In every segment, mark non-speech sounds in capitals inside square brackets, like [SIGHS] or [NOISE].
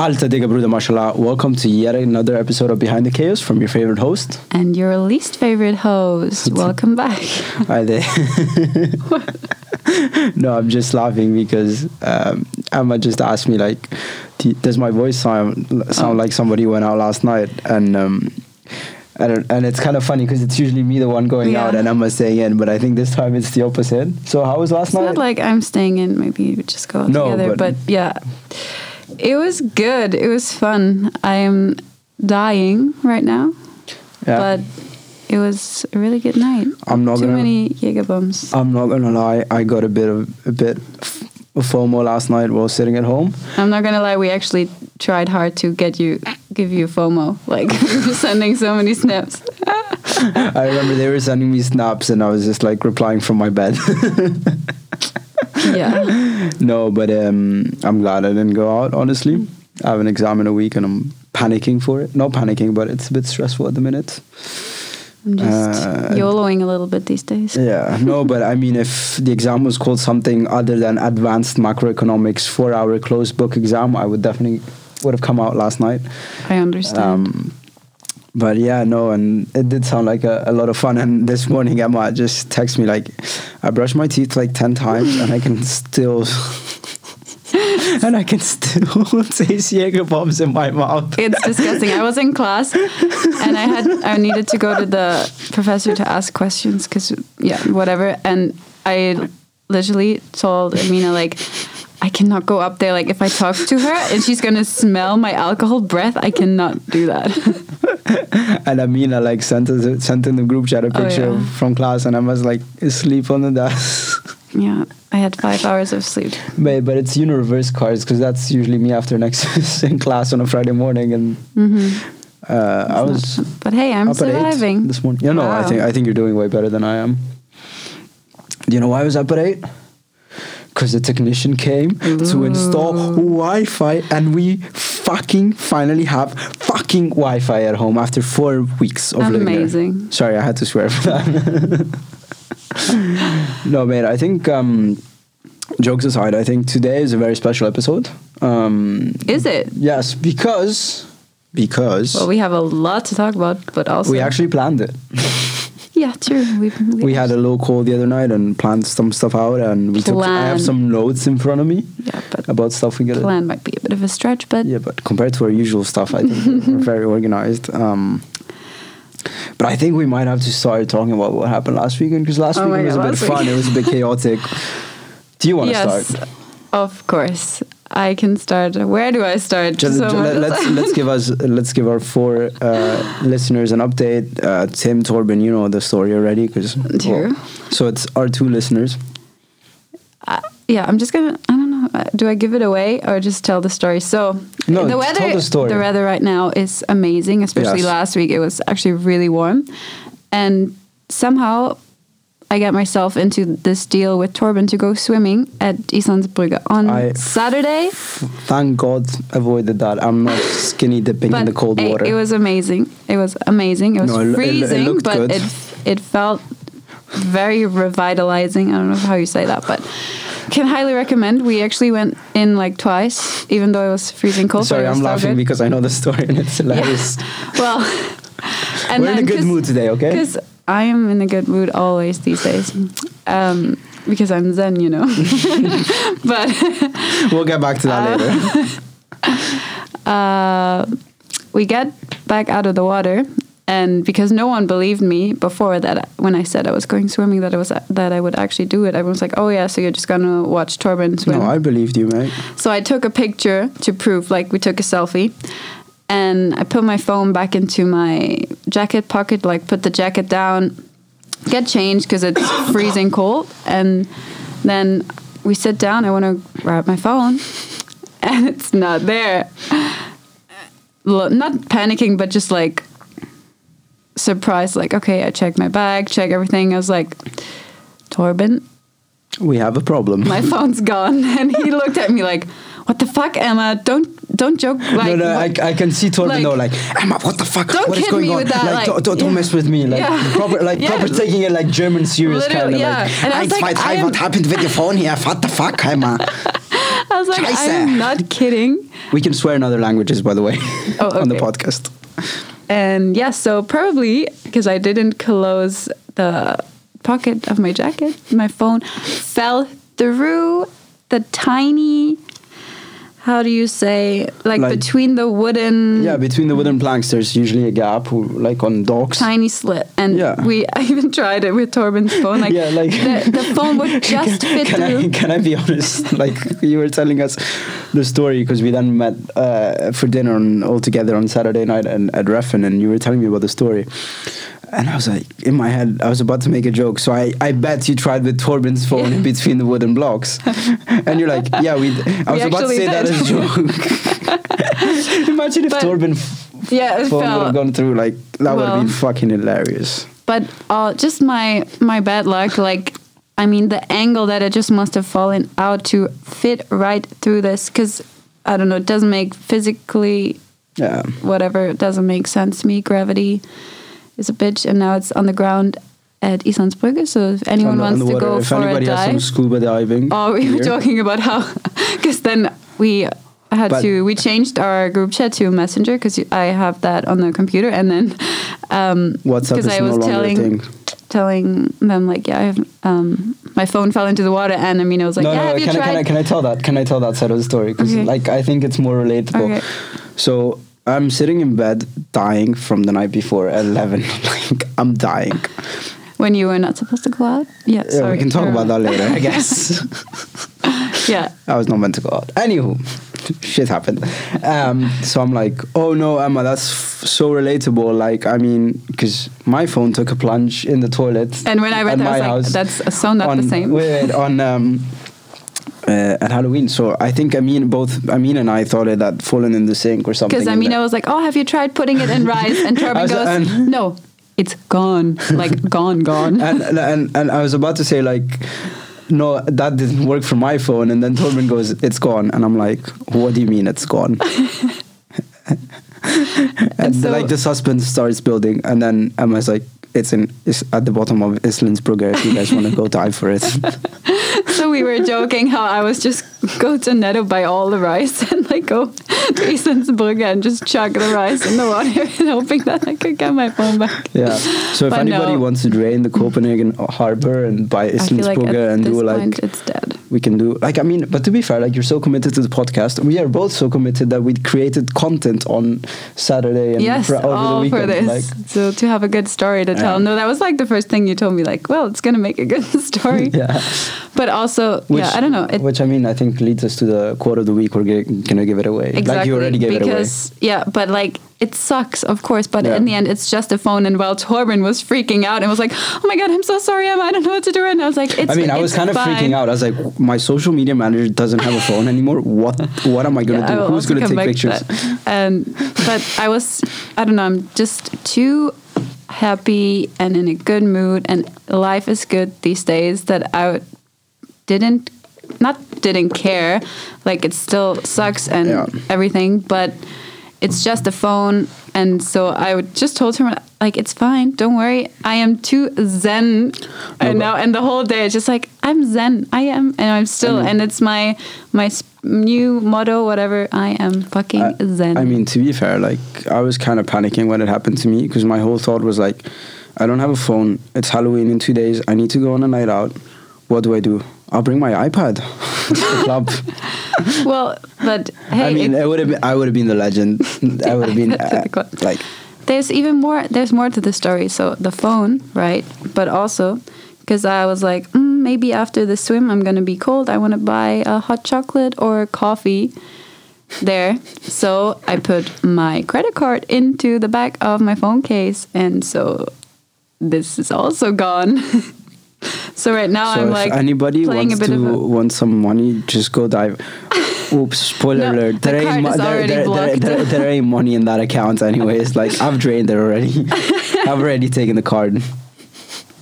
Alta Digga Bruder Mashallah, welcome to yet another episode of Behind the Chaos from your favorite host. And your least favorite host. [LAUGHS] Welcome back. Hi there. [LAUGHS] no, I'm just laughing because um, Emma just asked me, like, does my voice sound, sound like somebody went out last night? And um, and, and it's kind of funny because it's usually me the one going Yeah. out and Emma staying in, but I think this time it's the opposite. So how was last It's night? not like I'm staying in, maybe you just go out No, together. but- But, yeah, it was good. It was fun. I am dying right now, yeah. but it was a really good night. I'm not Too gonna- many bombs. I'm not gonna lie, I got a bit of a bit of FOMO last night while sitting at home. I'm not gonna lie, we actually tried hard to get you, give you FOMO. Like, [LAUGHS] we were sending so many snaps. [LAUGHS] I remember they were sending me snaps and I was just like replying from my bed. [LAUGHS] yeah. No, but um, I'm glad I didn't go out, honestly. I have an exam in a week and I'm panicking for it. Not panicking, but it's a bit stressful at the minute. I'm just Uh, YOLOing a little bit these days. Yeah, no, [LAUGHS] but I mean, if the exam was called something other than advanced macroeconomics four hour closed book exam, I would definitely would have come out last night. I understand. Um, but yeah, no, and it did sound like a, a lot of fun. And this morning, Emma just texted me like, I brushed my teeth like ten times, and I can still, [LAUGHS] and I can still [LAUGHS] taste Jaeger bombs in my mouth. It's disgusting. I was in class and I had I needed to go to the professor to ask questions because yeah whatever and I literally told Amina like I cannot go up there like if I talk to her and she's gonna smell my alcohol breath I cannot do that. [LAUGHS] And Amina like sent us, sent in the group chat a Oh, picture yeah. from class, and I was like asleep on the desk. [LAUGHS] yeah, I had five hours of sleep. But, but it's universe cards because that's usually me after exercise [LAUGHS] in class on a Friday morning, and uh, I was But hey, I'm up at eight surviving. this morning. Yeah, no, I think I think you're doing way better than I am. Do you know why I was up at eight? Because the technician came to install Wi-Fi, and we fucking finally have fucking Wi-Fi at home after four weeks of living there. Amazing. Sorry, I had to swear for that. [LAUGHS] no, mate, I think. Um, jokes aside, I think today is a very special episode. Um, Is it? yes, because because Well, we have a lot to talk about, but also we actually planned it. [LAUGHS] yeah, true. We We had a little call the other night and planned some stuff out, and we took. I have some notes in front of me yeah, but about stuff we got. plan might be a bit of a stretch, but Yeah, but compared to our usual stuff, I think we're- very organized. Um, but I think we might have to start talking about what happened last weekend because last Oh weekend was a bit fun. week. It was a bit chaotic. Do you want to yes, start? of course. I can start. Where do I start? Just, So let's let's give us let's give our four uh, listeners an update. Uh, Tim Torben, you know the story already because True. so it's our two listeners. Uh, yeah, I'm just gonna. I don't know. uh, Do I give it away or just tell the story? So No, the weather. tell the story. weather right now is amazing. Especially Yes. last week, it was actually really warm, and somehow I got myself into this deal with Torben to go swimming at Islandsbrygge on I- Saturday. Thank God avoided that. I'm not skinny dipping in the cold hey, water. It was amazing. It was amazing. It was No, it- it- it freezing, but good. it it felt very revitalizing. I don't know how you say that, but can highly recommend. We actually went in like twice, even though it was freezing cold. Sorry, I'm laughing good. because I know the story and it's [LAUGHS] hilarious. well, [LAUGHS] and We're in a good mood today, okay? Because I am in a good mood always these days. Um, because I'm Zen, you know. [LAUGHS] but [LAUGHS] We'll get back to that Uh, later. [LAUGHS] uh, we get back out of the water and because no one believed me before that when I said I was going swimming that I was that I would actually do it everyone was like oh yeah so you're just gonna watch Torben swim No, I believed you, mate. so I took a picture to prove like we took a selfie and I put my phone back into my jacket pocket like put the jacket down. Get changed because it's [COUGHS] freezing cold. And then we sit down I want to grab my phone. [LAUGHS] And it's not there. Not panicking but just like surprised like okay I check my bag check everything. I was like Torben? We have a problem. my phone's [LAUGHS] gone. [LAUGHS] And he looked at me like what the fuck emma don't don't joke like no, no, I, I can see Torben like- though, like Emma, what the fuck? Don't what is going on? that, like, like, don't, don't, yeah. mess with me, like Yeah. [LAUGHS] proper, like Yeah. proper taking it like German serious kind of yeah. like. And I was like, I am- happened with your phone here? What the fuck, Emma? [LAUGHS] I was like, Scheiße. I'm not kidding. We can swear in other languages, by the way, Oh, [LAUGHS] on the podcast. And yeah, so probably because I didn't close the pocket of my jacket, my phone fell through the tiny. How do you say like, Like- between the wooden Yeah, between the wooden planks, there's usually a gap, like on docks. tiny slit and Yeah. we [LAUGHS] I even tried it with Torben's phone like, [LAUGHS] Yeah, like- the, the phone would [LAUGHS] just fit can through I can I be honest? Like you were telling us the story because we then met uh, for dinner on, all together on Saturday night and, at Reffen, and you were telling me about the story. And I was like, in my head, I was about to make a joke. So I, I bet you tried with Torben's phone in between the wooden blocks. and you're like, yeah, we. I was about to say that as a joke. [LAUGHS] Imagine if But- Torben yeah phone would have gone through. Like that would have been fucking hilarious. but uh, just my my bad luck like i mean the angle that it just must have fallen out to fit right through this because i don't know it doesn't make physically Yeah. whatever it doesn't make sense to me gravity is a bitch and now it's on the ground at Islandsbrygge so if anyone the- wants to water. go if for a anybody has some dive scuba diving, oh we were talking about how [LAUGHS] because then we had But- to we changed our group chat to messenger because i have that on the computer and then um WhatsApp is because I no was longer telling telling them like, yeah, I have um, my phone fell into the water, and Amina was like, no, yeah, no, have you can I, tried? can I can I tell that? Can I tell that side of the story? Because Okay. like I think it's more relatable. Okay. So I'm sitting in bed dying from the night before at eleven. [LAUGHS] like I'm dying. when you were not supposed to go out? Yeah, Yeah, sorry. we can talk about that later, I guess. [LAUGHS] Yeah, I was not meant to go out. Anywho, shit happened. Um, so I'm like, oh no, Emma, that's f- so relatable. Like, I mean, because my phone took a plunge in the toilet. and when I read at that, I was like, that's so not on, the same. Wait, on um, uh, at Halloween. So I think Amin, both Amin and I thought it had fallen in the sink or something. Because in Amina there. was like, oh, have you tried putting it in rice? And [LAUGHS] I Torben goes, and- no, it's gone, like gone, gone. [LAUGHS] and, and and I was about to say like, no, that didn't work for my phone. And then Torben goes, it's gone. And I'm like, what do you mean it's gone? [LAUGHS] and so- like the suspense starts building, and then Emma's like, it's in it's at the bottom of Islandsbrygge if you guys want to go [LAUGHS] dive for it. [LAUGHS] so we were joking how I was just go to Netto buy all the rice [LAUGHS] and like go to Islandsbrygge and just chuck the rice in the water and hoping that I could get my phone back. yeah. So if But anybody no. wants to drain the Copenhagen harbor and buy I feel like and do like it's dead. We can do like I mean, but to be fair, like you're so committed to the podcast. We are both so committed that we created content on Saturday and yes, over the all weekend. for this. Like, so to have a good story to tell. Yeah. No, that was like the first thing you told me. Like, well, it's gonna make a good [LAUGHS] story. [LAUGHS] yeah. But also, Which, yeah, I don't know. It, which I mean, I think leads us to the quote of the week. We're g- gonna give it away. exactly Like you already gave it away. because yeah, but like it sucks, of course. But Yeah. in the end, it's just a phone. And while Torben was freaking out and was like, "Oh my god, I'm so sorry, Emma. I don't know what to do." And I was like, "It's." I mean, I was kind of freaking out. I was like, my social media manager doesn't have a phone anymore. What? What am I gonna Yeah, I do? will Who's gonna take pictures? that. And but I was, I don't know, I'm just too happy and in a good mood, and life is good these days that I didn't, not didn't care, like it still sucks and Yeah. everything, but it's just a phone. And so I would just told him like it's fine, don't worry. I am too zen, and now and the whole day it's just like I'm zen. I am, and I'm still, I mean- and it's my my new motto, whatever. I am fucking I- zen. I mean, to be fair, like I was kind of panicking when it happened to me because my whole thought was like, I don't have a phone. It's Halloween in two days. I need to go on a night out. What do I do? I'll bring my iPad to the club. [LAUGHS] well, but hey, I mean, it- it would have been. I would have been the legend. I would have been iPad to the uh, like. there's even more. There's more to the story. So the phone, right? But also because I was like, mm, maybe after the swim, I'm gonna be cold. I want to buy a hot chocolate or coffee. There, so I put my credit card into the back of my phone case, and so this is also gone. [LAUGHS] so right now So I'm if like anybody wants to a, want some money, just go dive. [LAUGHS] Oops! Spoiler No, alert. There ain't, is there, there, there, there, ain't money in that account, anyways. Like I've [LAUGHS] drained it already. [LAUGHS] I've already taken the card.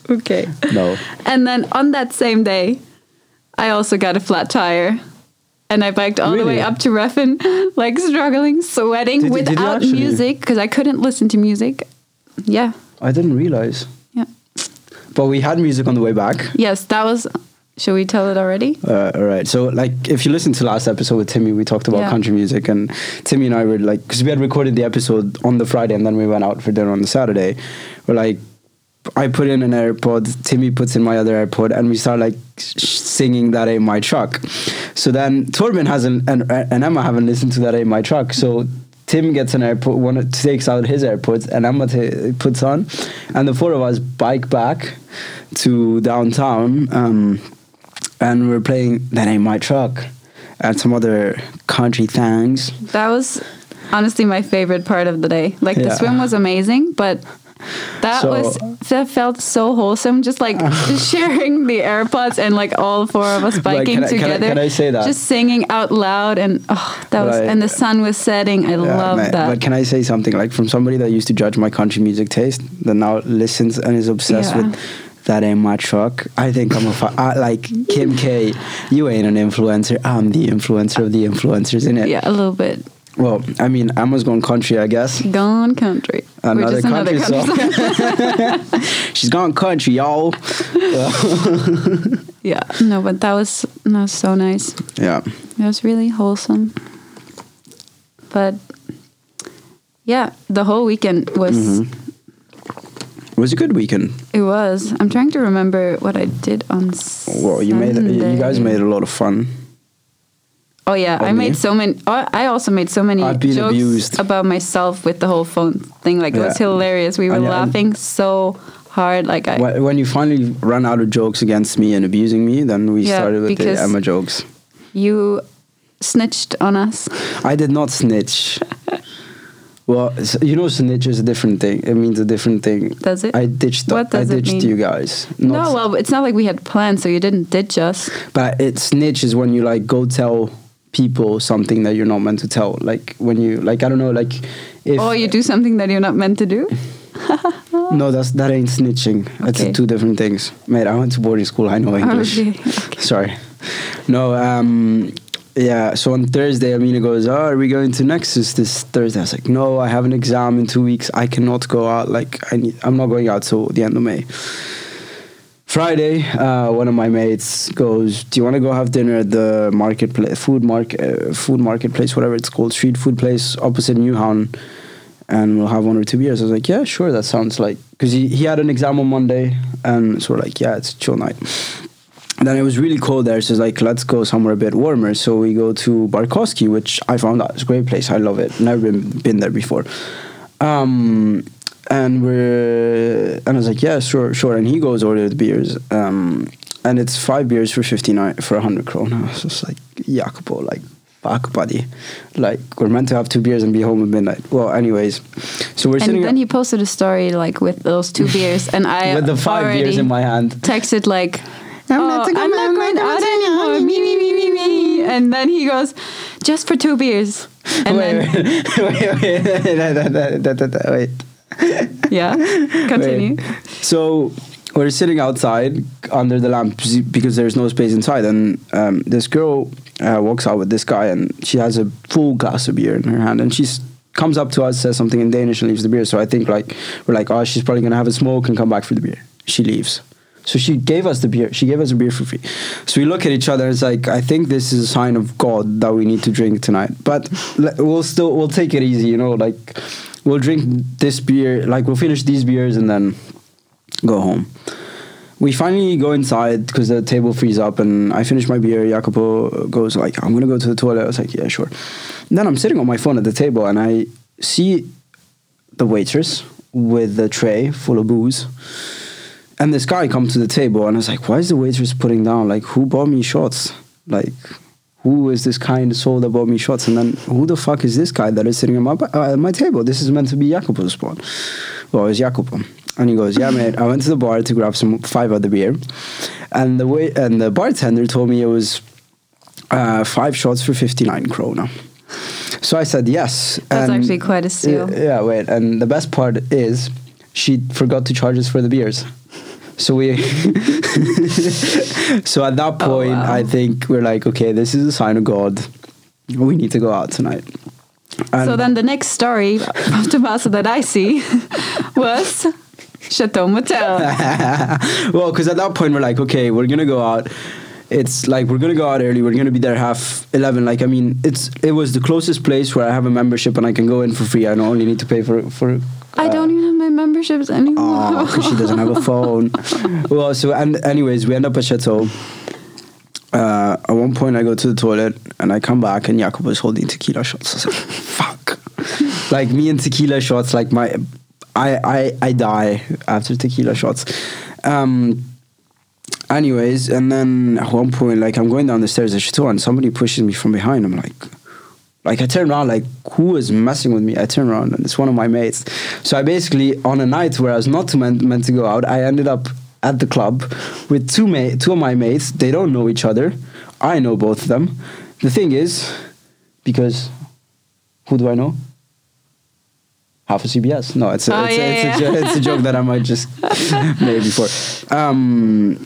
okay. No. And then on that same day, I also got a flat tire. And I biked all the way up to Reffen, like struggling, sweating Did you- did without music because I couldn't listen to music. Yeah, I didn't realize. But we had music on the way back. Yes, that was Should we tell it already? Uh, all right. So, like, if you listen to last episode with Timmy, we talked about Yeah. country music, and Timmy and I were like, because we had recorded the episode on the Friday, and then we went out for dinner on the Saturday. We're like, I put in an AirPod, Timmy puts in my other AirPod, and we start like sh- singing "That Ain't My Truck." So then Torben hasn't, and, and Emma haven't listened to "That Ain't My Truck," so. Tim gets an AirPod, one takes out his AirPods, and Emma ta puts on, and the four of us bike back to downtown. Um, and we're playing that ain't my truck and some other country things That was honestly my favorite part of the day. Like the swim was amazing, but that So- was that felt so wholesome. Just like [LAUGHS] sharing the AirPods and like all four of us Like, biking can I- can I- together. can I say that? Just singing out loud and oh, that was Right. and the sun was setting. I Yeah, love man, that. but can i say something like from somebody that used to judge my country music taste that now listens and is obsessed Yeah. with that ain't my truck i think i'm a fu- I, like kim k you ain't an influencer i'm the influencer of the influencers in it yeah, a little bit well i mean emma's gone country i guess gone country. Another just another country country. [LAUGHS] she's gone country y'all [LAUGHS] yeah, no, but that was that was so nice. yeah It was really wholesome. But yeah, the whole weekend was Mm-hmm. it was a good weekend it was. I'm trying to remember what I did on well you made you guys made a lot of fun Oh yeah, I made so many oh, I also made so many jokes abused. about myself with the whole phone thing like it was hilarious. We were And- and- laughing so hard like I When you finally run out of jokes against me and abusing me, then we Yeah, started with the Emma jokes. you snitched on us. I did not snitch. well, you know, snitch is a different thing. It means a different thing. Does it? I ditched. What does I it mean? you guys. no, well, it's not like we had plans, so you didn't ditch us. but it snitch is when you like go tell people something that you're not meant to tell. Like when you like I don't know like if or you do something that you're not meant to do. [LAUGHS] no that's that ain't snitching. That's Okay. two different things. Mate, I went to boarding school. I know English. Okay, okay. [LAUGHS] Sorry. No, um, yeah. So on Thursday, Amina goes, "Oh, are we going to Nexus this Thursday?" I was like, "No, I have an exam in two weeks. I cannot go out. Like, I need. I'm not going out till the end of May." Friday, uh, one of my mates goes, "Do you want to go have dinner at the marketplace, food market, uh, food marketplace, whatever it's called, street food place opposite Nyhavn, and we'll have one or two beers." I was like, "Yeah, sure. That sounds like." Because he, he had an exam on Monday, and so we're like, "Yeah, it's chill night." Then it was really cold there, so it's like let's go somewhere a bit warmer. So we go to Barkowski, which I found out is a great place. I love it. Never been been there before. Um, and we're and I was like, yeah, sure, sure. And he goes order the beers. Um, and it's five beers for fifty nine for hundred krona. [LAUGHS] I was just like, Jacopo, like fuck, buddy. Like we're meant to have two beers and be home at midnight. Well, anyways, so we're sitting And then he posted a story like with those two beers, and I [LAUGHS] with the five beers in my hand. texted like, I'm "Oh, not I'm not going out anymore." Me, me, me, me, me. [LAUGHS] And then he goes, "Just for two beers." And wait, then wait, wait, wait, wait, wait, wait, wait, wait. [LAUGHS] yeah, continue. Wait. So we're sitting outside under the lamp because there's no space inside, and um, this girl uh, walks out with this guy, and she has a full glass of beer in her hand, and she's comes up to us, says something in Danish, and leaves the beer. So I think like we're like, oh, she's probably gonna have a smoke and come back for the beer. She leaves. So she gave us the beer. She gave us a beer for free. So we look at each other. and It's like I think this is a sign of God that we need to drink tonight. But we'll still we'll take it easy, you know. Like we'll drink this beer. Like we'll finish these beers and then go home. We finally go inside because the table frees up, and I finish my beer. Jacopo goes like, "I'm gonna go to the toilet." I was like, "Yeah, sure." And then I'm sitting on my phone at the table, and I see the waitress with a tray full of booze. And this guy comes to the table, and I was like, "Why is the waitress putting down? Like, who bought me shots? Like, who is this kind soul that bought me shots? And then who the fuck is this guy that is sitting at my uh, at my table? This is meant to be Jacopo's spot. Well, it's Jacopo, and he goes, "Yeah, mate. I went to the bar to grab some five other beer, and the way and the bartender told me it was uh, five shots for fifty nine krona." So I said yes. That's and- actually quite a steal. Yeah, wait, and the best part is she forgot to charge us for the beers. So we, [LAUGHS] [LAUGHS] so at that Oh, point, wow. I think we're like, okay, this is a sign of God. We need to go out tonight. And so then the next story of Tommaso that I see [LAUGHS] was Chateau Motel. [LAUGHS] well, because at that point we're like, okay, we're gonna go out. it's like we're gonna go out early. We're gonna be there half eleven. Like I mean, it's it was the closest place where I have a membership and I can go in for free. I don't only need to pay for for. I don't even have my memberships anymore. Oh, because she doesn't have a phone. [LAUGHS] well, so and anyways, we end up at Chateau. Uh, at one point, I go to the toilet and I come back, and Jacopo is holding tequila shots. I was like, "Fuck!" [LAUGHS] like me and tequila shots, like my, I I I die after tequila shots. Um, anyways, and then at one point, like I'm going down the stairs at Chateau, and somebody pushes me from behind. I'm like, like I turn around, like who is messing with me? I turn around, and it's one of my mates. So I basically, on a night where I was not meant meant to go out, I ended up at the club with two ma- two of my mates. They don't know each other. I know both of them. The thing is, because who do I know? Half of CBS. No, it's a, Oh, it's, yeah, a, it's, yeah. A, it's a joke that I might just [LAUGHS] made before. Um,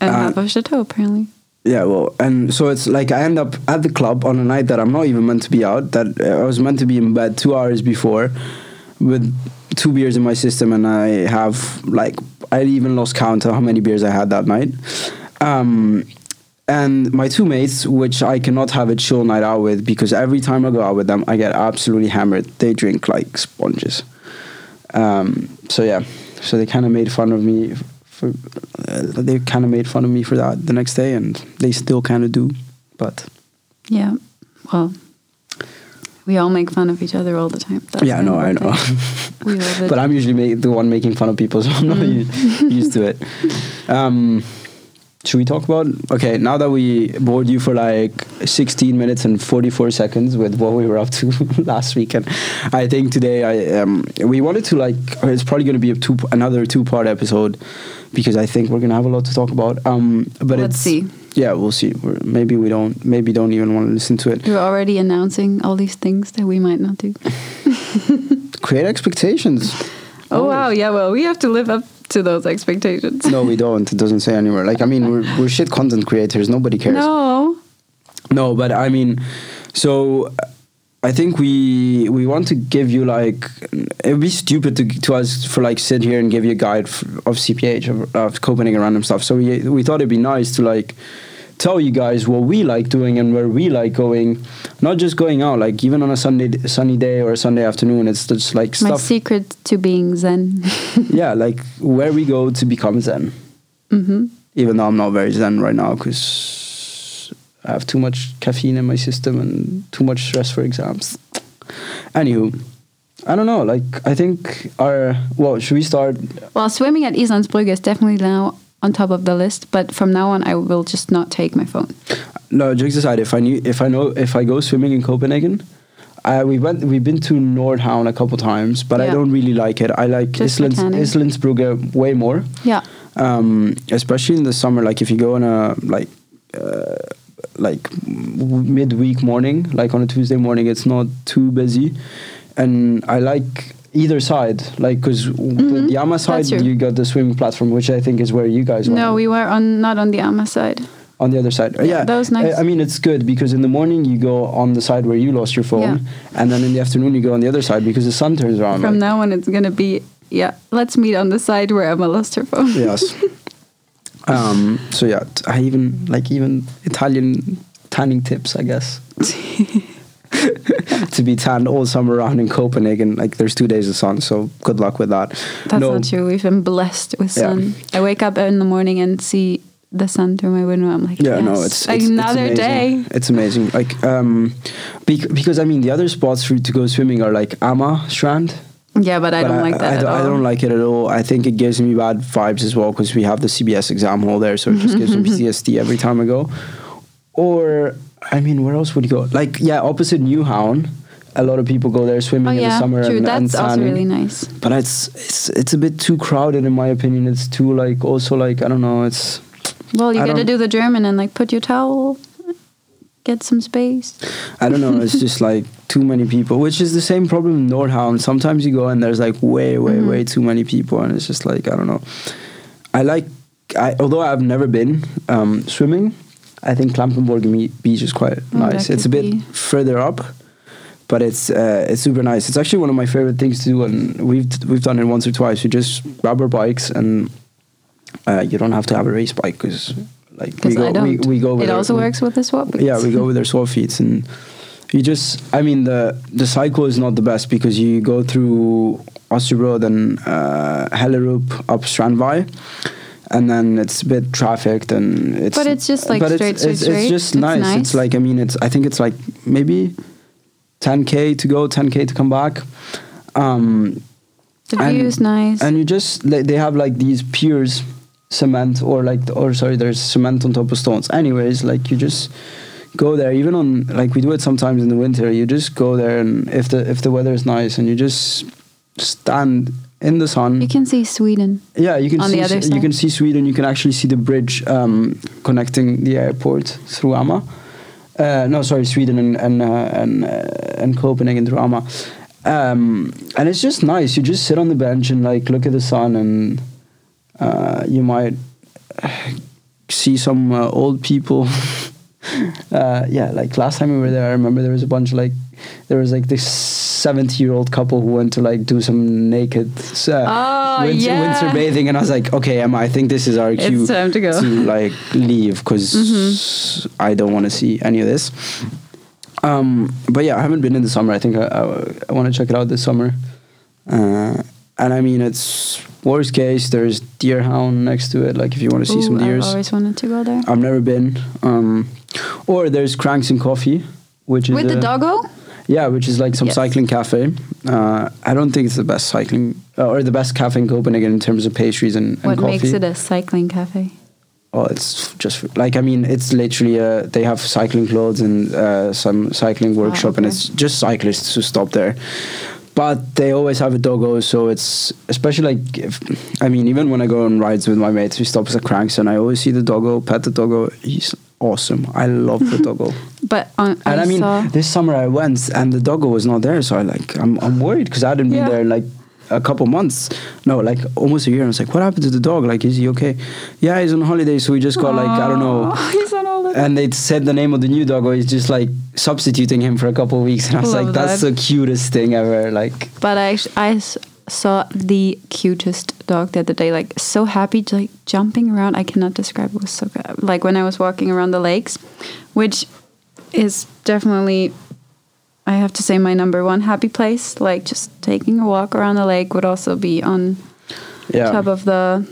and Uh, half of Chateau, apparently. Yeah, well, and so it's like I end up at the club on a night that I'm not even meant to be out. That uh, I was meant to be in bed two hours before, with two beers in my system, and I have like I even lost count of how many beers I had that night. Um, and my two mates, which I cannot have a chill night out with, because every time I go out with them, I get absolutely hammered. They drink like sponges. Um, so yeah, so they kind of made fun of me for. Uh, they kind of made fun of me for that the next day, and they still kind of do. But Yeah. Well, we all make fun of each other all the time. That's yeah, no, I know. [LAUGHS] We love it. but I'm usually ma- the one making fun of people, so I'm not u- used to it. [LAUGHS] Um, should we talk about? Okay, now that we bored you for like 16 minutes and 44 seconds with what we were up to [LAUGHS] last weekend, I think today I um, we wanted to like it's probably going to be a two another two part episode because I think we're going to have a lot to talk about. Um, but Let's it's, see. Yeah, we'll see. We're, maybe we don't. Maybe don't even want to listen to it. You're already announcing all these things that we might not do. [LAUGHS] Create expectations. Oh wow, yeah. Well, we have to live up to those expectations. No, we don't. It doesn't say anywhere. Like, I mean, we're, we're shit content creators. Nobody cares. No. No, but I mean, so I think we we want to give you like it would be stupid to to us for like sit here and give you a guide f- of CPH of, of Copenhagen random stuff. So we we thought it'd be nice to like tell you guys what we like doing and where we like going, not just going out. Like even on a Sunday sunny day or a Sunday afternoon, it's just like My secret to being Zen. [LAUGHS] yeah, like where we go to become Zen. hmm even though I'm not very zen right now because I have too much caffeine in my system and too much stress for exams. Anywho, I don't know. Like I think our well, should we start? Well, swimming at Islandsbrygge is definitely now on top of the list. But from now on, I will just not take my phone. No, jokes aside. If I knew, if I know, if I go swimming in Copenhagen. Uh, we went. We've been to Nordhavn a couple times, but I don't really like it. I like Islands. Islandsbrygge way more. Yeah. um, especially in the summer. Like if you go on a like uh, like midweek morning, like on a Tuesday morning, it's not too busy, and I like either side. Like because Mhm, the Amager side, you got the swimming platform, which I think is where you guys were No, we were on not on the Amager side. on the other side. Yeah, yeah, that was nice. I, I mean, it's good because in the morning you go on the side where you lost your phone, Yeah. and then in the afternoon you go on the other side because the sun turns around. From like- now on, it's gonna be yeah. Let's meet on the side where Emma lost her phone. yes. [LAUGHS] Um, so yeah, i even like even Italian tanning tips, I guess. [LAUGHS] to be tanned all summer round in Copenhagen, like there's two days of sun, so good luck with that. That's no, not true. We've been blessed with Yeah. sun. I wake up in the morning and see the sun through my window. I'm like, Yeah, yes, no, it's, it's another it's day. It's amazing. Like, um, bec- because I mean, the other spots for to go swimming are like Amager Strand. Yeah, but I but don't like that I, at don't, all. I don't like it at all. I think it gives me bad vibes as well because we have the CBS exam hall there, so it just gives me [LAUGHS] PTSD every time I go. Or, I mean, where else would you go? Like, yeah, opposite Nyhavn. A lot of people go there swimming Oh in the yeah, summer true. and, and That's also really nice. But it's it's it's a bit too crowded in my opinion. It's too like also like I don't know. It's Well, you I got to don't- the German and like put your towel, get some space. I don't know. It's [LAUGHS] just like too many people, which is the same problem in Nordhavn. Sometimes you go and there's like way, way, Mhm. way too many people, and it's just like I don't know. I like, I although I've never been um, swimming, I think Klampenborg Beach is quite Oh, nice. It's a bit be. further up, but it's uh, it's super nice. It's actually one of my favorite things to do, and we've we've done it once or twice. We just grab our bikes, and uh, you don't have to have a race bike because like we go we, we go with it our- also works with the swap. yeah we go with our Swapfiets and you just i mean the the cycle is not the best because you go through Østerbro and uh, Hellerup up Strandvej and then it's a bit trafficked and it's But it's just, like, but straight, it's, straight, it's, straight. it's just It's nice. nice. it's like i mean it's i think it's like maybe 10k to go 10k to come back um the and- view is nice. and you just they have like these piers cement or like or sorry there's cement on top of stones anyways like you just go there even on like we do it sometimes in the winter you just go there and if the if the weather is nice and you just stand in the sun you can see Sweden. yeah you can on see the other you side. can see sweden you can actually see the bridge um, connecting the airport through Amager. Uh, no, sorry, Sweden and and uh, and uh, and Copenhagen through Amager. Um, and it's just nice. You just sit on the bench and like look at the sun, and uh, you might see some uh, old people. [LAUGHS] uh, yeah, like last time we were there, I remember there was a bunch of like there was like this seventy-year-old couple who went to like do some naked uh, Oh, winter, yeah. winter bathing, and I was like, okay, Emma, I think this is our cue It's time to go. like leave because Mm-hmm. I don't want to see any of this. Um, but yeah, I haven't been in the summer. I think I, I, I want to check it out this summer. Uh, and I mean, it's worst case. There's Dyrehaven next to it. Like if you want to see some Ooh, I've always wanted to go there. I've never been. Um, or there's Cranks and Coffee, which is With the doggo? Yeah, which is like some Yes. cycling cafe. Uh, I don't think it's the best cycling uh, or the best cafe in Copenhagen in terms of pastries and, and What coffee. makes it a cycling cafe? Oh, it's just like I mean, it's literally uh, they have cycling clothes and uh, some cycling workshop, and okay. it's just cyclists who stop there. But they always have a doggo, so it's especially like if, I mean, even when I go on rides with my mates, we stop at Cranks, and I always see the doggo, pet the doggo. He's awesome. I love the [LAUGHS] doggo. But um, And I, mean, saw, this summer I went, and the doggo was not there, so I like I'm I'm worried because I hadn't been there in like a couple months. No, like almost a year. I was like, what happened to the dog? Like, is he okay? Yeah, he's on holiday, so we just got like I don't know. [LAUGHS] He's on holiday. And they said the name of the new doggo is just like substituting him for a couple of weeks, and I was Love like, that's that. the cutest thing ever. Like, But I, I saw the cutest dog the other day, like so happy, like jumping around. I cannot describe. It was so good. Like when I was walking around the lakes, which is definitely, I have to say, my number one happy place. Like just taking a walk around the lake would also be on yeah, top of the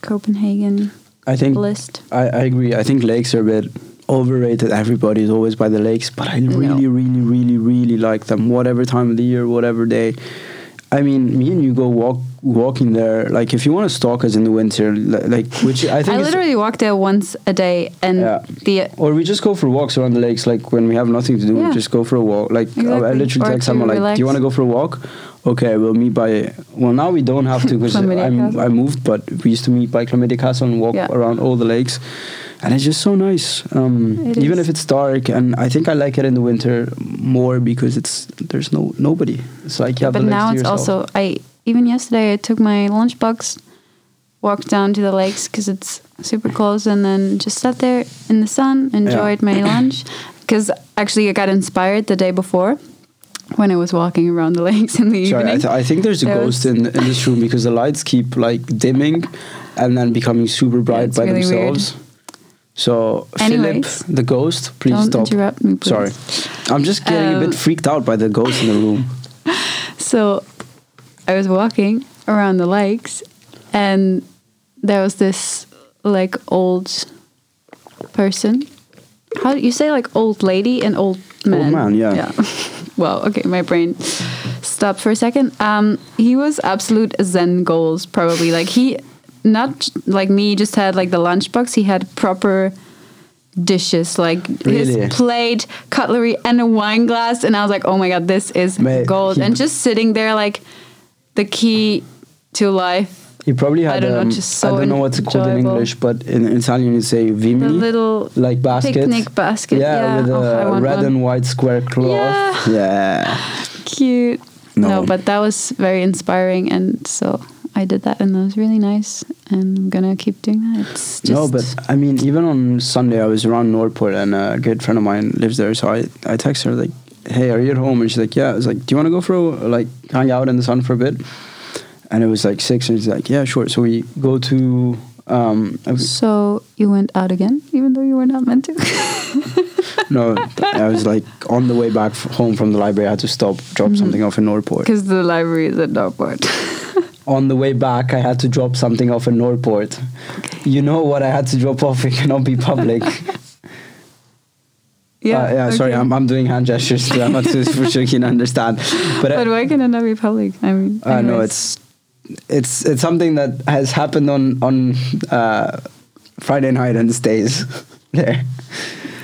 Copenhagen I think list. I, I agree. I think lakes are a bit overrated. Everybody is always by the lakes, but I really, really, really, really like them. Whatever time of the year, whatever day. I mean, me and you go walk walking there. Like, if you want to stalk us in the winter, like which I think I literally walk there once a day, and Yeah. the Or we just go for walks around the lakes, like when we have nothing to do, Yeah. we just go for a walk. Like I- I literally Or text someone like, "Do you want to go for a walk?" Okay, we'll meet by. Well, now we don't have to because. [LAUGHS] I moved, but we used to meet by Chlamydia Castle and walk Yeah. around all the lakes, and it's just so nice. Um, even is. if it's dark, and I think I like it in the winter more because it's there's no nobody. It's like have but now it's yourself. also I even yesterday I took my lunchbox, walked down to the lakes because it's super close, and then just sat there in the sun, enjoyed my [COUGHS] lunch. Because actually, I got inspired the day before when I was walking around the lakes in the Sorry, I, evening. th- I think there's a There ghost in, in this room because the lights keep like dimming and then becoming super bright by really weird. themselves. So Anyways, Philip, the ghost, please stop. interrupt me, please. Sorry, I'm just getting a Um, bit freaked out by the ghost in the room. [LAUGHS] So I was walking around the lakes and there was this like old person. How do you say like old lady and old man? Old man, yeah. Yeah. [LAUGHS] well, okay, my brain stopped for a second. Um he was absolute zen goals probably. Like he not like me just had like the lunchbox, he had proper dishes like Really? his plate cutlery and a wine glass and i was like oh my god this is Mate, gold he- and just sitting there like the key to life He probably had. I don't know, um, just so I don't know what's it called in. English, but in, Italian you say vimini, the little like basket, picnic basket Yeah, yeah, with Oh, a red one. and white square cloth. Yeah. yeah. [LAUGHS] cute No. no. but that was very inspiring and so i did that and that was really nice and i'm gonna keep doing that it's just no, but I mean, even on Sunday, I was around Nørreport, and a good friend of mine lives there. So I, I text her like, "Hey, are you at home?" And she's like, "Yeah." I was like, "Do you want to go for a, like hang out in the sun for a bit?" And it was like six, and she's like, "Yeah, sure." So we go to Um, So you went out again, even though you were not meant to. [LAUGHS] no, I was like on the way back f- home from the library. I had to stop, drop Mm-hmm. something off in Nørreport. Because the library is at Nørreport. [LAUGHS] On the way back, I had to drop something off in Nørreport. You know what I had to drop off? [LAUGHS] It cannot be public. yeah. Uh, yeah. Sorry. I'm, I'm doing hand gestures. To, I'm not sure you can understand. But, But uh, why can it not be public? I mean, uh, no, anyways. it's it's it's something that has happened on on uh, Friday night and stays [LAUGHS] there.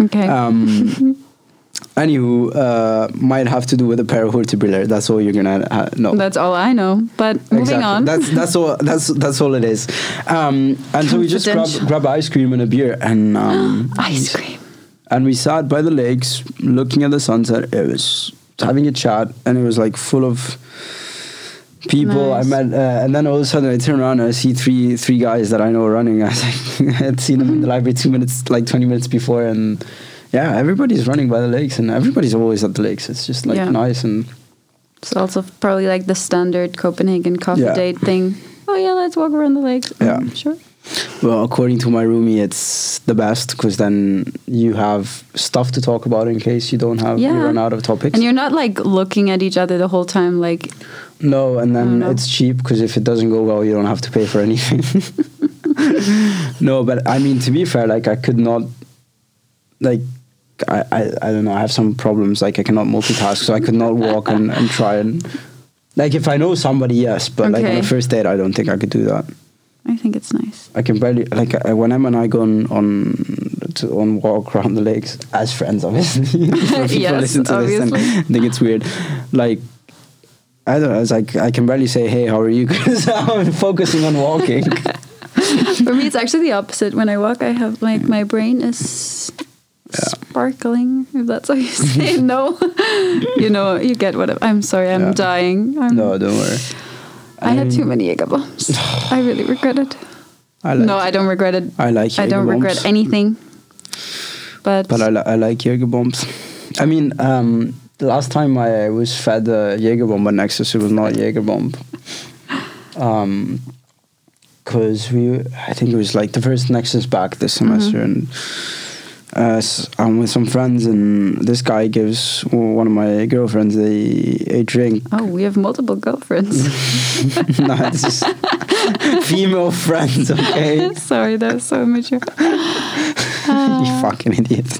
okay. Um, [LAUGHS] anywho, uh, might have to do with a pair of paravertebral. That's all you're gonna uh, know. That's all I know. But moving Exactly. on. That's that's [LAUGHS] all. That's that's all it is. Um, and so we just grab grab ice cream and a beer, and [GASPS] um, Ice cream. and we sat by the lakes looking at the sunset. It was having a chat, and it was like full of people. Nice. I met, uh, and then all of a sudden I turn around and I see three three guys that I know running. I was like, I had seen them in the library two minutes, like twenty minutes before, and yeah, everybody's running by the lakes, and everybody's always at the lakes. It's just like Yeah. nice and It's also probably like the standard Copenhagen coffee Yeah. date thing. [LAUGHS] Oh yeah, let's walk around the lakes. Yeah. Mm, sure. Well, according to my roomie, it's the best because then you have stuff to talk about in case you don't have you run out of topics. And you're not like looking at each other the whole time. Like, no, and then no. it's cheap because if it doesn't go well, you don't have to pay for anything. [LAUGHS] no, but I mean to be fair, like I could not, like I, I I don't know, I have some problems. Like I cannot multitask, so I could not [LAUGHS] walk and, and try and. Like if I know somebody, yes, but like on Okay. a first date, I don't think I could do that. I think it's nice. I can barely like uh, when Emma and I go on on, to, on walk around the lakes as friends, obviously. [LAUGHS] People Yes, listen to this and obviously. think it's weird. Like I don't know. It's like I can barely say, "Hey, how are you?" [LAUGHS] Because I'm focusing on walking. [LAUGHS] For me, it's actually the opposite. When I walk, I have like my brain is sparkling. If that's how you [LAUGHS] say no, you know, you get what I'm sorry. I'm Yeah. dying. I'm, no, don't worry. I had too many bombs. I really regret it. [SIGHS] I like. no, I don't regret it. I like. I don't regret anything. But, But I, li- I like bombs. I mean, um, the last time I was fed a Jaeger bomb at Nexus, it was not Jaeger bomb. Um, because we, I think it was like the first Nexus back this semester, and uh, s- I'm with some friends, and this guy gives one of my girlfriends a a drink. oh, we have multiple girlfriends. [LAUGHS] no, it's just [LAUGHS] female friends, okay? [LAUGHS] sorry, that was so immature. you fucking idiot.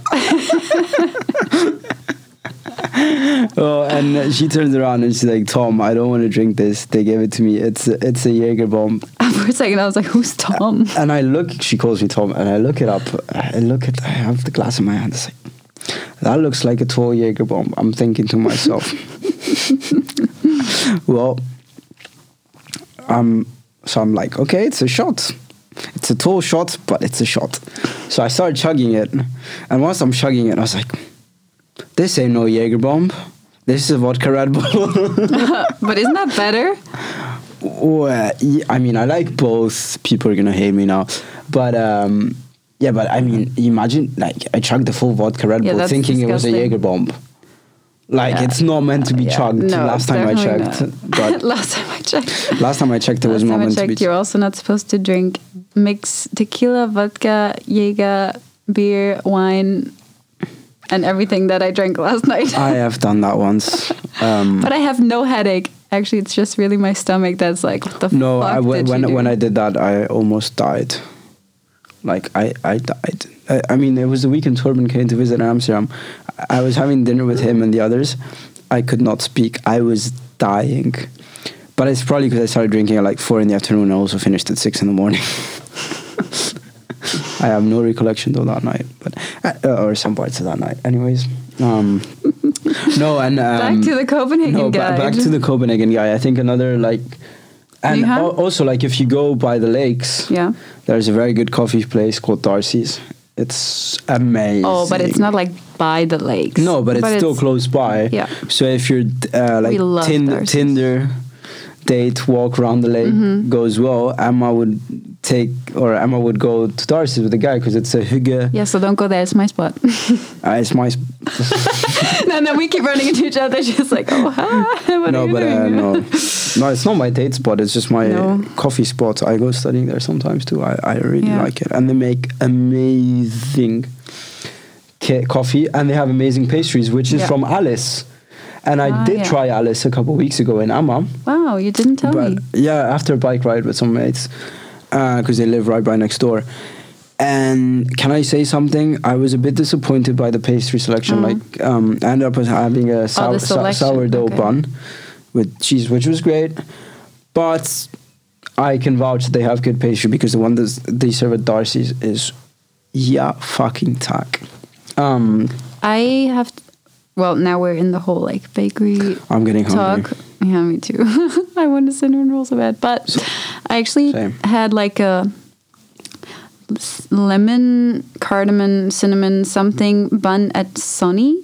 [LAUGHS] oh, and she turns around and she's like, "Tom, I don't want to drink this. They gave it to me. It's a, it's a Jaeger bomb." [LAUGHS] For a second, I was like, "Who's Tom?" And I look. She calls me Tom, and I look it up. I look at. I have the glass in my hand. It's like that looks like a tall Jaeger bomb. I'm thinking to myself, [LAUGHS] well, um, so I'm like, okay, it's a shot. It's a tall shot, but it's a shot. So I started chugging it, and once I'm chugging it, I was like, this ain't no Jaeger bomb. This is a vodka Red Bull. [LAUGHS] but isn't that better? well, I mean, I like both. People are gonna hate me now, but um, yeah, but I mean, imagine like I chugged the full vodka Red Yeah, Bull thinking it was a disgusting. Jaeger bomb. Like Yeah. it's not meant to be Yeah. chugged. No, last time I checked, [LAUGHS] but last time I checked. last time I checked, it was not meant to be. you're also not supposed to drink mix tequila, vodka, Jaeger, beer, wine, and everything that I drank last [LAUGHS] night. I have done that once. Um, [LAUGHS] but I have no headache. Actually, it's just really my stomach that's like, what the no, fuck I, you when, do? when I did that, I almost died. Like I, I died. I, I mean, it was the weekend Torben came to visit Amsterdam. I was having dinner with him and the others. I could not speak. I was dying. But it's probably because I started drinking at like four in the afternoon. and I also finished at six in the morning. [LAUGHS] I have no recollection of that night, but uh, or some parts of that night. Anyways, um, [LAUGHS] no, and um, Back to the Copenhagen no, ba- back to the Copenhagen guy. I think another like, and al- also like if you go by the lakes, Yeah. there's a very good coffee place called Darcy's. It's amazing. Oh, but it's not like by the lakes. No, but it's still close by. Yeah. So if your uh, like Tinder, Darcy's. Tinder date walk around the lake Mm-hmm. goes well, Emma would take or Emma would go to Darcy's with the guy because it's a hygge. Yeah, so don't go there. It's my spot. Uh, [LAUGHS] it's my. Sp- [LAUGHS] and then we keep running into each other, [LAUGHS] just like, oh, hi. What no, but uh, no. no, it's not my date spot. It's just my No. coffee spot. I go studying there sometimes too. I, I really Yeah. like it, and they make amazing ca- coffee, and they have amazing pastries, which is Yeah. from Alice. And I Ah, did yeah. try Alice a couple weeks ago in Amager. Wow, you didn't tell but me. yeah, after a bike ride with some mates, because they live right by next door. And can I say something? I was a bit disappointed by the pastry selection. Mhm. Like, um, I ended up with having a sour, sou- selection, sourdough okay. bun with cheese, which was great. But I can vouch that they have good pastry because the one that they serve at Darcy's is yeah fucking tack. Um, I have. Well, now we're in the whole like bakery I'm getting hungry. talk. Yeah, me too. [LAUGHS] I want a cinnamon roll so bad, but I actually Same. had like a lemon, cardamom, cinnamon something bun at Sunny.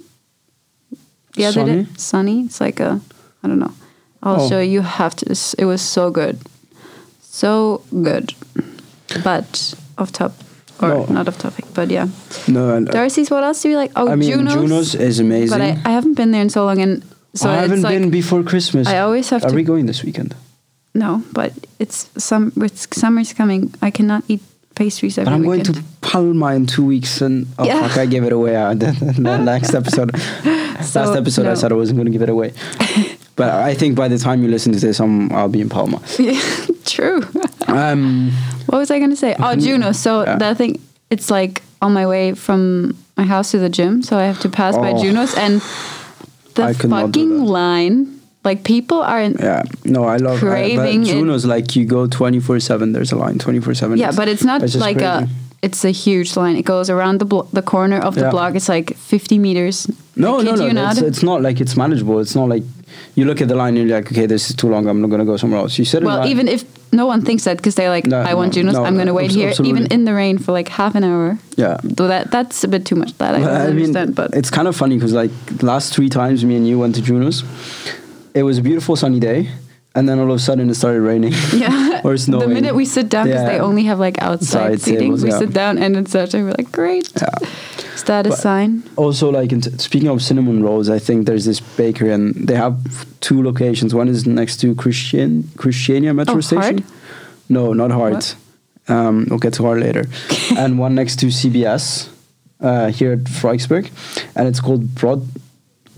The other Sunny? day, Sunny. It's like a, I don't know. I'll Oh. show you. You have to. It was so good, so good. But off top, or No. not off topic, but yeah. No, and, Darcy's. What else do you like? Oh, I mean Juno's. Juno's is amazing. But I, I haven't been there in so long, and so I haven't like been before Christmas. I always have to Are to- we going this weekend? no, but it's some. It's summer's coming. I cannot eat pastries every But I'm going weekend. to Palma in two weeks, and oh Yeah. fuck, I gave it away. Uh, [LAUGHS] the, the [LAUGHS] next episode, So, last episode, I no. said I wasn't going to give it away. [LAUGHS] but I think by the time you listen to this, I'm, I'll be in Palma. Yeah, true. Um, What was I going to say? Oh, [LAUGHS] Juno. So Yeah. that thing, it's like on my way from my house to the gym, so I have to pass by Oh. Juno's, and the I could not do fucking line. Like people are yeah, no, I love Craving I, it. but Juno's like you go 24 seven. There's a line 24 seven. Yeah, but it's not just like a. It's a huge line. It goes around the blo- the corner of the Yeah. block. It's like 50 meters. No, I no, no. It's, it's not like it's manageable. It's not like you look at the line and you're like, okay, this is too long. I'm not going to go somewhere else. You sit Well, even if no one thinks that because they're like, No, I want Junos, no, I'm going to wait here, even in the rain for like half an hour. yeah. Though that that's a bit too much. That I Well, don't understand. But it's kind of funny because like last three times me and you went to Juno's, it was a beautiful sunny day, and then all of a sudden it started raining. [LAUGHS] yeah, [LAUGHS] or snowing. the minute we sit down because they only have like outside Side seating, tables, we yeah. sit down and it's such. a We're like, great. Yeah. Is that a sign? Also, like speaking of cinnamon rolls, I think there's this bakery and they have two locations. One is next to Christian Christiania metro Oh, station. Hart? No, not Hart. Um, we'll get to Hart later. [LAUGHS] and one next to CBS uh, here at Frederiksberg, and it's called Broad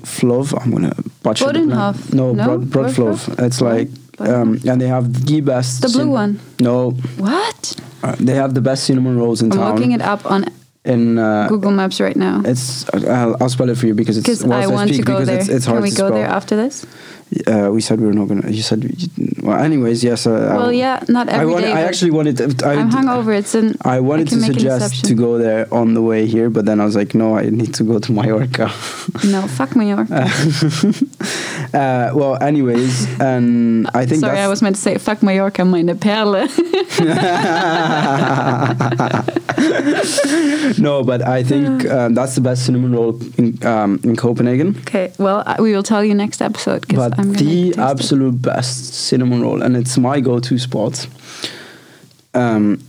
Flov. I'm gonna Bodenhof. No, No? Broad, Broadflow. It's like, um, and they have the best. The blue one? No, What? uh, they have the best cinnamon rolls in I'm town. looking it up on in uh, Google Maps right now It's I'll, I'll spell it for you because it's because I want to go there. It's, it's Can we go spell. there after this? Uh, we said we were not gonna. You said. Well, anyways, yes. Uh, I- well, yeah, not I, every wanted, day, I actually wanted. To, I, I'm hungover. It's an. I wanted to suggest to go there on the way here, but then I was like, no, I need to go to Mallorca. No, fuck. Or, [LAUGHS] uh, well, anyways, and I think sorry, I was meant to say fuck Mallorca, meine Perle. [LAUGHS] no, but I think [SIGHS] um, that's the best cinnamon roll in, um, in Copenhagen. okay, well, we will tell you next episode. 'cause But I'm the taste it. absolute best cinnamon roll, and it's my go-to spot um,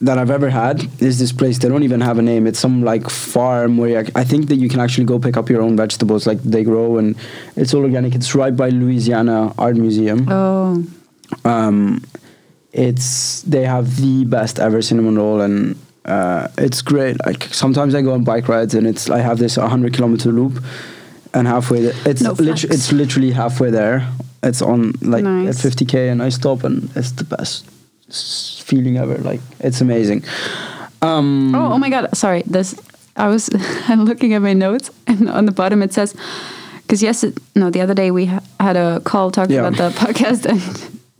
that I've ever had, is this place. They don't even have a name. It's some like farm where you, I think that you can actually go pick up your own vegetables, like they grow, and it's all organic. It's right by Louisiana Art Museum. Oh, Um, it's they have the best ever cinnamon roll, and uh, it's great. Like sometimes I go on bike rides, and it's I have this 100 kilometer loop, and halfway th- it's No lit- it's literally halfway there. It's on like Nice. at 50k, and I stop, and it's the best feeling ever. Like it's amazing. Um, oh, oh my God! Sorry, this. I was [LAUGHS] looking at my notes, and on the bottom it says, because yes, it, no, the other day we ha- had a call talking Yeah. about the [LAUGHS] podcast, and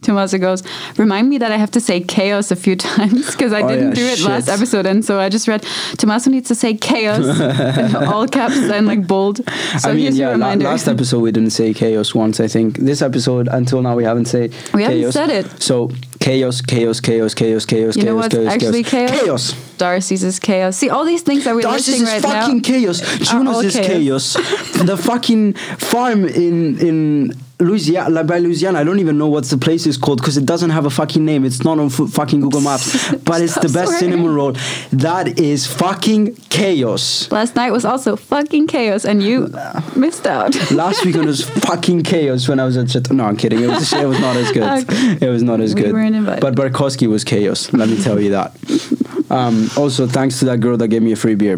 Tommaso goes, "Remind me that I have to say chaos a few [LAUGHS] times because I Oh, didn't yeah, do it shit. last episode." And so I just read, Tommaso needs to say chaos in [LAUGHS] all caps and like bold. So I mean, here's your yeah. la- last episode we didn't say chaos once. I think this episode until now we haven't said We haven't said it. So chaos, chaos, chaos, chaos, chaos, You know chaos, chaos, actually chaos? Chaos. Darcy's is chaos. See all these things that we're Darcy's listing is right fucking now. chaos. all Juno's is chaos. [LAUGHS] the fucking farm in in Louisiana, like by Louisiana, I don't even know what the place is called because it doesn't have a fucking name. It's not on fu- fucking Google Maps, [LAUGHS] but it's the best swearing. cinnamon roll. That is fucking chaos. Last night was also fucking chaos, and you missed out. [LAUGHS] Last weekend was [LAUGHS] fucking chaos when I was at Chateau. No, I'm kidding. It was it was not as good. Okay. It was not as We good. But Barkowski was chaos. Let me tell you that. Um, also, thanks to that girl that gave me a free beer.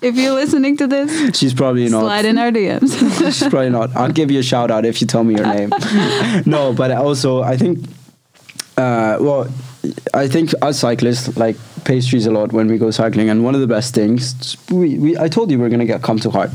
If you're listening to this, She's probably not. slide in our DMs. [LAUGHS] She's probably not. I'll give you a shout out if you tell me your name. [LAUGHS] no, but also I think, uh, well, I think us cyclists like pastries a lot when we go cycling, and one of the best things we, we I told you we're gonna get come to Hart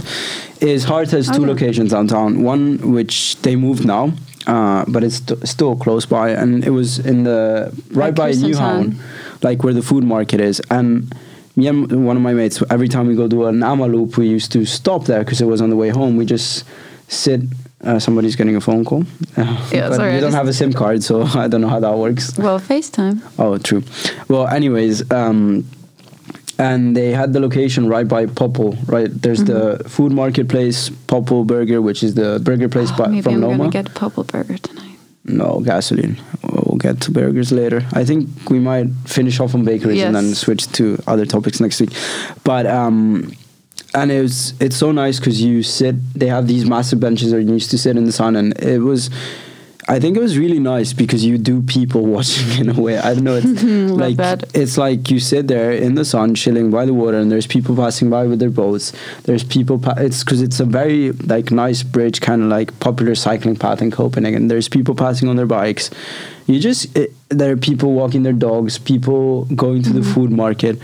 is Hart has two yeah. locations downtown. One which they moved now. Uh, but it's st- still close by, and it was in the right Like by. Nyhavn, like where the food market is. And me and one of my mates, every time we go do an Amager loop, we used to stop there because it was on the way home. We just sit. Uh, somebody's getting a phone call. Uh, [LAUGHS] Yeah, but sorry, we don't have a SIM card, so [LAUGHS] I don't know how that works. well, FaceTime. Oh, true. Well, anyways, um, and they had the location right by POPL. Right, there's the food marketplace, POPL Burger, which is the burger place Oh, by, maybe from I'm Noma. gonna get POPL Burger tonight. No gasoline. We'll get to burgers later. I think we might finish off on bakeries and then switch to other topics next week. But um, and it was it's so nice because you sit. They have these massive benches where you used to sit in the sun, and it was. I think it was really nice because you do people [LAUGHS] watching in a way. I don't know. It's [LAUGHS] like that. it's like you sit there in the sun, chilling by the water, and there's people passing by with their boats. There's people. Pa- it's because it's a very like nice bridge, kind of like popular cycling path in Copenhagen. There's people passing on their bikes. You just it, there are people walking their dogs. People going to the Mm-hmm. food market.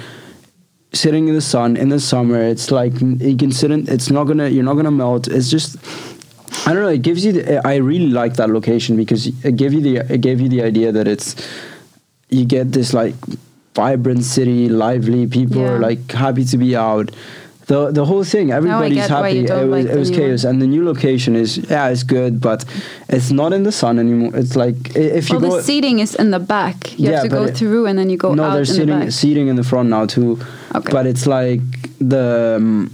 Sitting in the sun in the summer, it's like you can sit in. It's not gonna. You're not gonna melt. It's just I don't know. It gives you. The, I really like that location because it gave you the. It gave you the idea that it's. You get this like vibrant city, lively. People are like happy to be out. The the whole thing. Everybody's happy. It was like it was chaos, and the new location is yeah, it's good, but it's not in the sun anymore. It's like if you Well, go. the seating is in the back. You Yeah, have to go it- through and then you go no, out there's in the seating back. seating in the front now too. Okay. But it's like the. Um,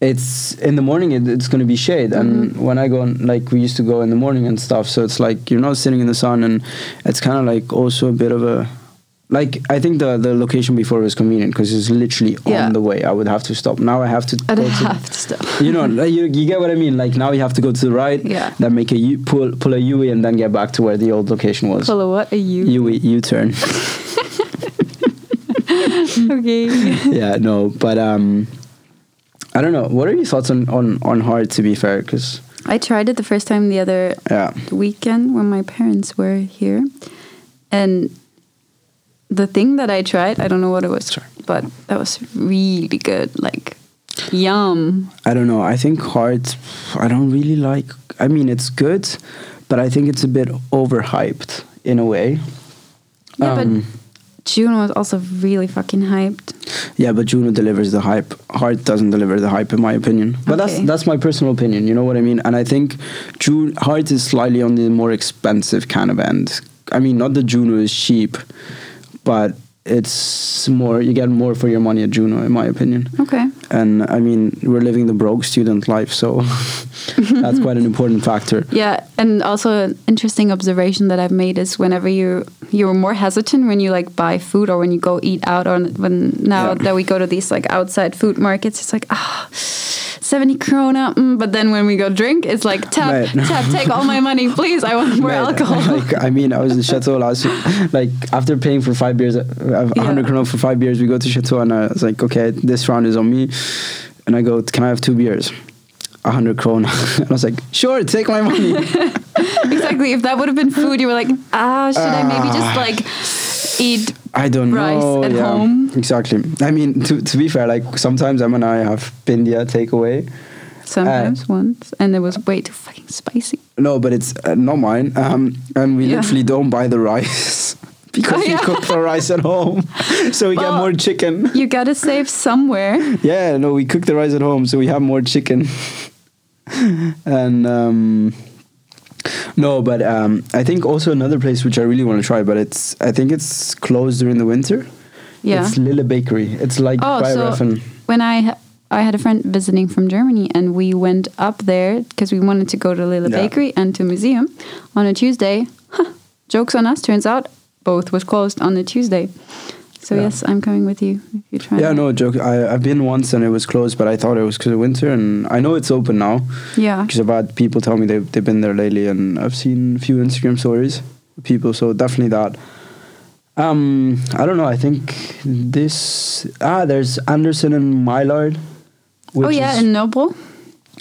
it's in the morning. It, it's going to be shade, and Mm-hmm. when I go, on, like we used to go in the morning and stuff. So it's like you're not sitting in the sun, and it's kind of like also a bit of a. Like I think the the location before was convenient because it's literally Yeah. on the way. I would have to stop. Now I have to. I'd to- have to stop. [LAUGHS] you know, like, you, you get what I mean. Like now you have to go to the right, Yeah. then make a U, pull pull a U and then get back to where the old location was. Pull a what? A U. U U turn. [LAUGHS] okay. [LAUGHS] yeah, no, but um, I don't know. What are your thoughts on on on Hart? To be fair, because I tried it the first time the other yeah, weekend when my parents were here. And the thing that I tried, I don't know what it was, Sorry. but that was really good. Like, yum. I don't know. I think Hart. I don't really like. I mean, it's good, but I think it's a bit overhyped in a way. Yeah, Um, but June was also really fucking hyped. Yeah, but Juno delivers the hype. Hart doesn't deliver the hype, in my opinion. But that's that's my personal opinion. You know what I mean? And I think June Hart is slightly on the more expensive kind of end. I mean, not that Juno is cheap, but it's more. You get more for your money at Juno, in my opinion. Okay. And I mean, we're living the broke student life, so [LAUGHS] [LAUGHS] that's quite an important factor. Yeah, and also an interesting observation that I've made is whenever you you're more hesitant when you like buy food or when you go eat out or when now Yeah. that we go to these like outside food markets, it's like ah. 70 krona, mm, but then when we go drink, it's like tap, [LAUGHS] tap, take all my money, please. I want more alcohol. [LAUGHS] Like, I mean, I was in Chateau last like after paying for five beers, uh, a Yeah. hundred krona for five beers. We go to Chateau, and I was like, okay, this round is on me. And I go, can I have two beers? A hundred krona. [LAUGHS] and I was like, sure, take my money. [LAUGHS] exactly. If that would have been food, you were like, ah, should I maybe just like eat? I don't Rice know. at yeah, home. exactly. I mean, to to be fair, like sometimes Em and I have Bindia takeaway. Sometimes once, and it was way too fucking spicy. No, but it's uh, not mine. Um, and we Yeah. literally don't buy the rice [LAUGHS] because Oh, we cook the rice at home, so we get more chicken. You gotta save somewhere. Yeah, no, we cook the rice at home, so we have more chicken. [LAUGHS] and um, No, but um, I think also another place which I really want to try, but it's I think it's closed during the winter. Yeah. It's Lille Bakery. It's like Oh, so when I I had a friend visiting from Germany, and we went up there because we wanted to go to Lille Yeah. Bakery and to museum on a Tuesday. Huh, jokes on us. Turns out both was closed on a Tuesday. So Yeah. yes, I'm coming with you if you try. Yeah, no joke. I I've been once and it was closed, but I thought it was because of winter, and I know it's open now Yeah. because I've had people tell me they've they've been there lately, and I've seen a few Instagram stories of people. So definitely that. Um, I don't know. I think this ah, there's Andersen and Maillard. Oh yeah, is- in Noble,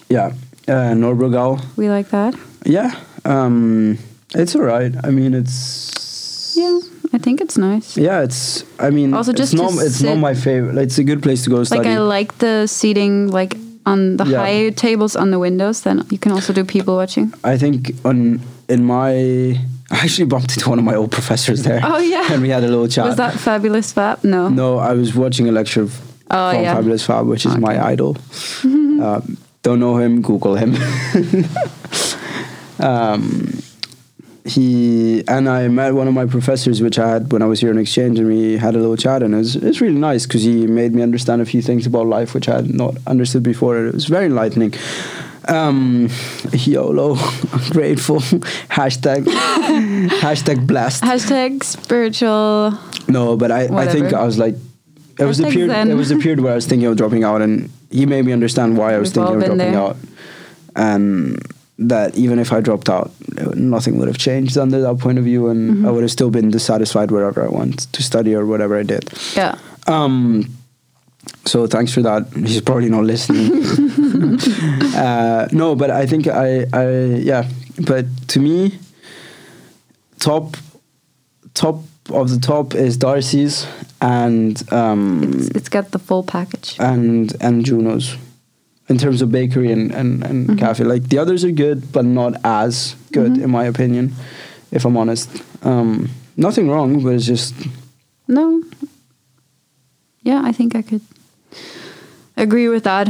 yeah, uh, Nørrebrogade. we like that. Yeah, um, it's alright. I mean, it's Yeah, I think it's nice. yeah. It's I mean, Also, it's just to not it's not my favorite. It's a good place to go study. Like. I like the seating, like on the Yeah. high tables on the windows. Then you can also do people watching. I think on in my [LAUGHS] I actually bumped into one of my old professors there. Oh, yeah. [LAUGHS] and we had a little chat. Was that fabulous Fab? No. No, I was watching a lecture of, Oh, from yeah. Fabulous Fab, which is my idol. [LAUGHS] um, don't know him? Google him. um, he and I met one of my professors, which I had when I was here in exchange, and we had a little chat, and it was, it was really nice because he made me understand a few things about life which I had not understood before. It was very enlightening. Um, YOLO, [LAUGHS] grateful, [LAUGHS] hashtag, [LAUGHS] hashtag blessed. Hashtag spiritual. No, but I, I think I was like, it was a period. zen. It was a period where I was thinking of dropping out, and he made me understand why I was We've thinking of dropping there. out, and that even if I dropped out, nothing would have changed under that point of view, and Mm-hmm. I would have still been dissatisfied wherever I went to study or whatever I did. Yeah. Um, so thanks for that. He's probably not listening. [LAUGHS] uh, no, but I think I, I, yeah. But to me, top, top of the top is Darcy's and um, It's, it's got the full package. and and Juno's in terms of bakery and and, and Mm-hmm. cafe. Like the others are good, but not as good Mhm. in my opinion. If I'm honest, um, nothing wrong, but it's just No. Yeah, I think I could agree with that.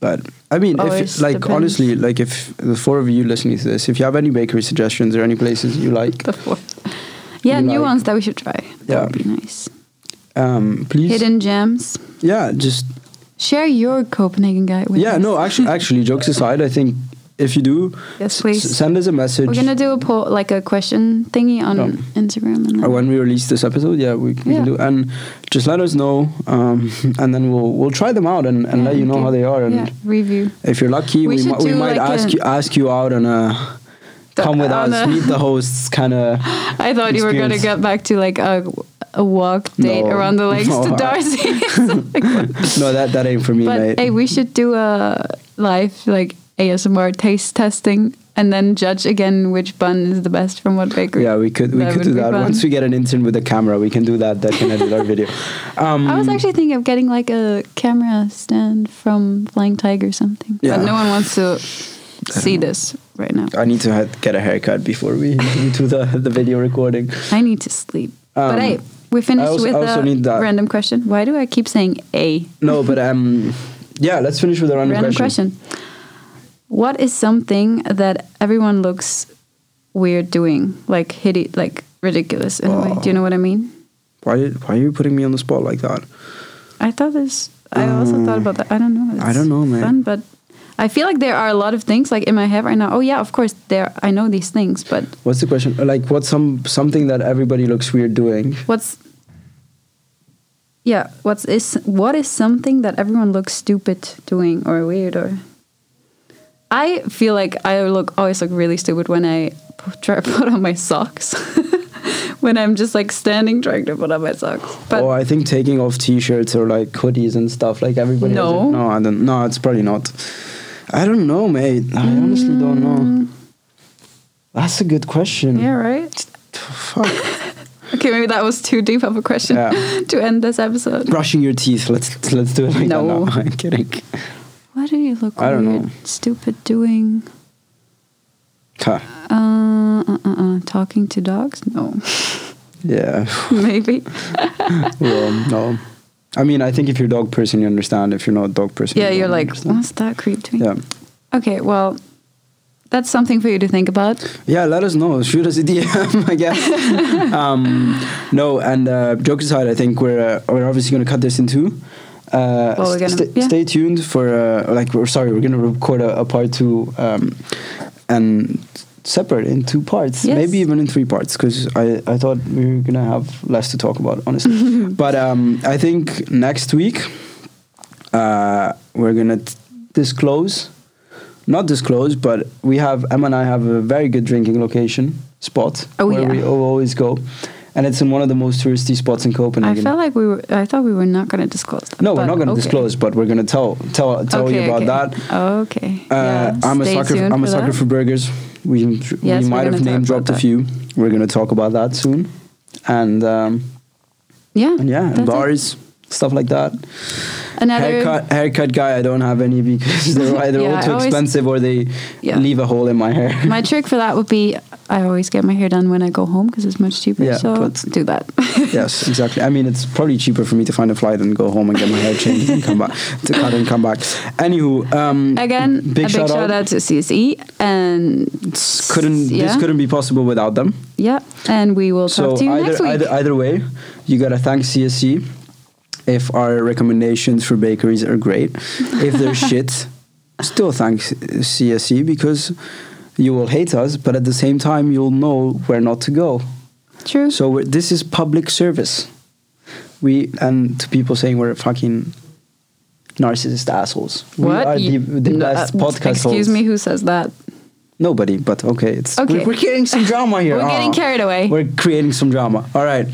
But I mean, Always if like depends. honestly, like if the four of you listening to this, if you have any bakery suggestions or any places you [LAUGHS] like, The fourth. Yeah, new like- ones that we should try. That Yeah. would be nice. um, please, Hidden gems. yeah, just Share your Copenhagen guide with yeah. us. No, actually, [LAUGHS] actually, jokes aside, I think if you do, Yes, please. send us a message. We're gonna do a poll, like a question thingy on. Instagram, and or when we release this episode, yeah, we, we Yeah. can do, and just let us know, um, [LAUGHS] and then we'll we'll try them out and, and Yeah, let you know give- how they are, and yeah, review. if you're lucky, We we, we might like ask you ask you out on a come with us, a- meet the hosts, kind of. [LAUGHS] I thought you were gonna get back to like a a walk date No. around the lakes [LAUGHS] No, to Darcy. [LAUGHS] no, that that ain't for me, but mate. hey, we should do a live like ASMR taste testing and then judge again which bun is the best from what bakery. Yeah, we could we That could do that fun. once we get an intern with a camera. We can do that. That can edit our video. Um, I was actually thinking of getting like a camera stand from Flying Tiger or something. Yeah. But no one wants to see this right now. I need to ha- get a haircut before we, [LAUGHS] do the the video recording. I need to sleep. Um, but hey, we finished also- with a need that- random question. Why do I keep saying a No, but um, yeah. Let's finish with a random, random question. question? What is something that everyone looks weird doing, like hidi- like ridiculous in a way? Do you know what I mean? Why did, why are you putting me on the spot like that? I thought this. I also thought about that. I don't know. I don't know, man. Fun, but I feel like there are a lot of things like in my head right now. Oh yeah, of course there. I know these things, but What's the question? Like, what's some something that everybody looks weird doing? what's yeah? What's is what is something that everyone looks stupid doing or weird or? I feel like I look always look really stupid when I try to [LAUGHS] put on my socks. [LAUGHS] when I'm just like standing trying to put on my socks, but oh, I think taking off t-shirts or like hoodies and stuff. Like everybody. No. it. no, I don't. No, it's probably not. I don't know, mate. I honestly don't know. That's a good question. Mm. yeah, right. Fuck. [LAUGHS] Okay, maybe that was too deep of a question Yeah. [LAUGHS] to end this episode. Brushing your teeth. Let's let's do it like No. that. No, [LAUGHS] I'm kidding. What do you look I don't weird, know. stupid doing? Huh. Uh, uh, uh, uh, talking to dogs? No, Yeah. maybe. well, no. I mean, I think if you're a dog person, you understand. If you're not a dog person, Yeah, you you're like, understand. what's that creep to me? Yeah. Okay, well, that's something for you to think about. Yeah, let us know. Shoot us a DM, [LAUGHS] I guess. [LAUGHS] um, no, and uh, joke aside, I think we're uh, we're obviously going to cut this in two. Uh, Well, we're gonna- st- yeah. Stay tuned for uh, like we're sorry, we're going to record a, a part two um, and separate in two parts, Yes. maybe even in three parts, because I, I thought we were going to have less to talk about, honestly. [LAUGHS] but um, I think next week uh, we're going to disclose not disclose, but we have Emma and I have a very good drinking location spot Oh, where yeah. we always go, and it's in one of the most touristy spots in Copenhagen. I felt like we were. I thought we were not going to disclose that. no, we're not going to okay. disclose, but we're going to tell tell tell you Okay, about okay. that. Okay. Uh, yeah, I'm a sucker. tuned I'm a for sucker that. for burgers. We Yes, we might have name dropped a few. We're going to talk about that soon, and um, Yeah. and yeah, and that's it. Stuff like that. Another. Haircut haircut guy. I don't have any because they're [LAUGHS] either Yeah, all too always- expensive or they Yeah. leave a hole in my hair. My trick for that would be I always get my hair done when I go home because it's much cheaper. Yeah, so but- do that. [LAUGHS] yes, exactly. I mean, it's probably cheaper for me to find a flight and go home and get my hair changed and come back to cut and come back. Anywho, um, Again, big shout, shout, out. to CSE and Couldn't yeah, this couldn't be possible without them? yeah, and we will So talk to you either next week. either either way, you gotta thank CSC if our recommendations for bakeries are great. If they're [LAUGHS] shit, still thank CSC because you will hate us, but at the same time you'll know where not to go. True. So we're, this is public service. We and to people saying we're fucking narcissist assholes. We what? are the, You- the no, best uh, podcast Excuse hosts. me, who says that? Nobody, but okay. It's Okay. We're, we're getting some drama [LAUGHS] here. We're getting Aw. carried away. We're creating some drama. All right.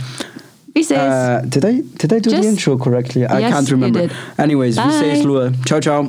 Uh, did I did I do Just- the intro correctly? I Yes, can't remember. Anyways, we say Bye. Slua. Ciao ciao.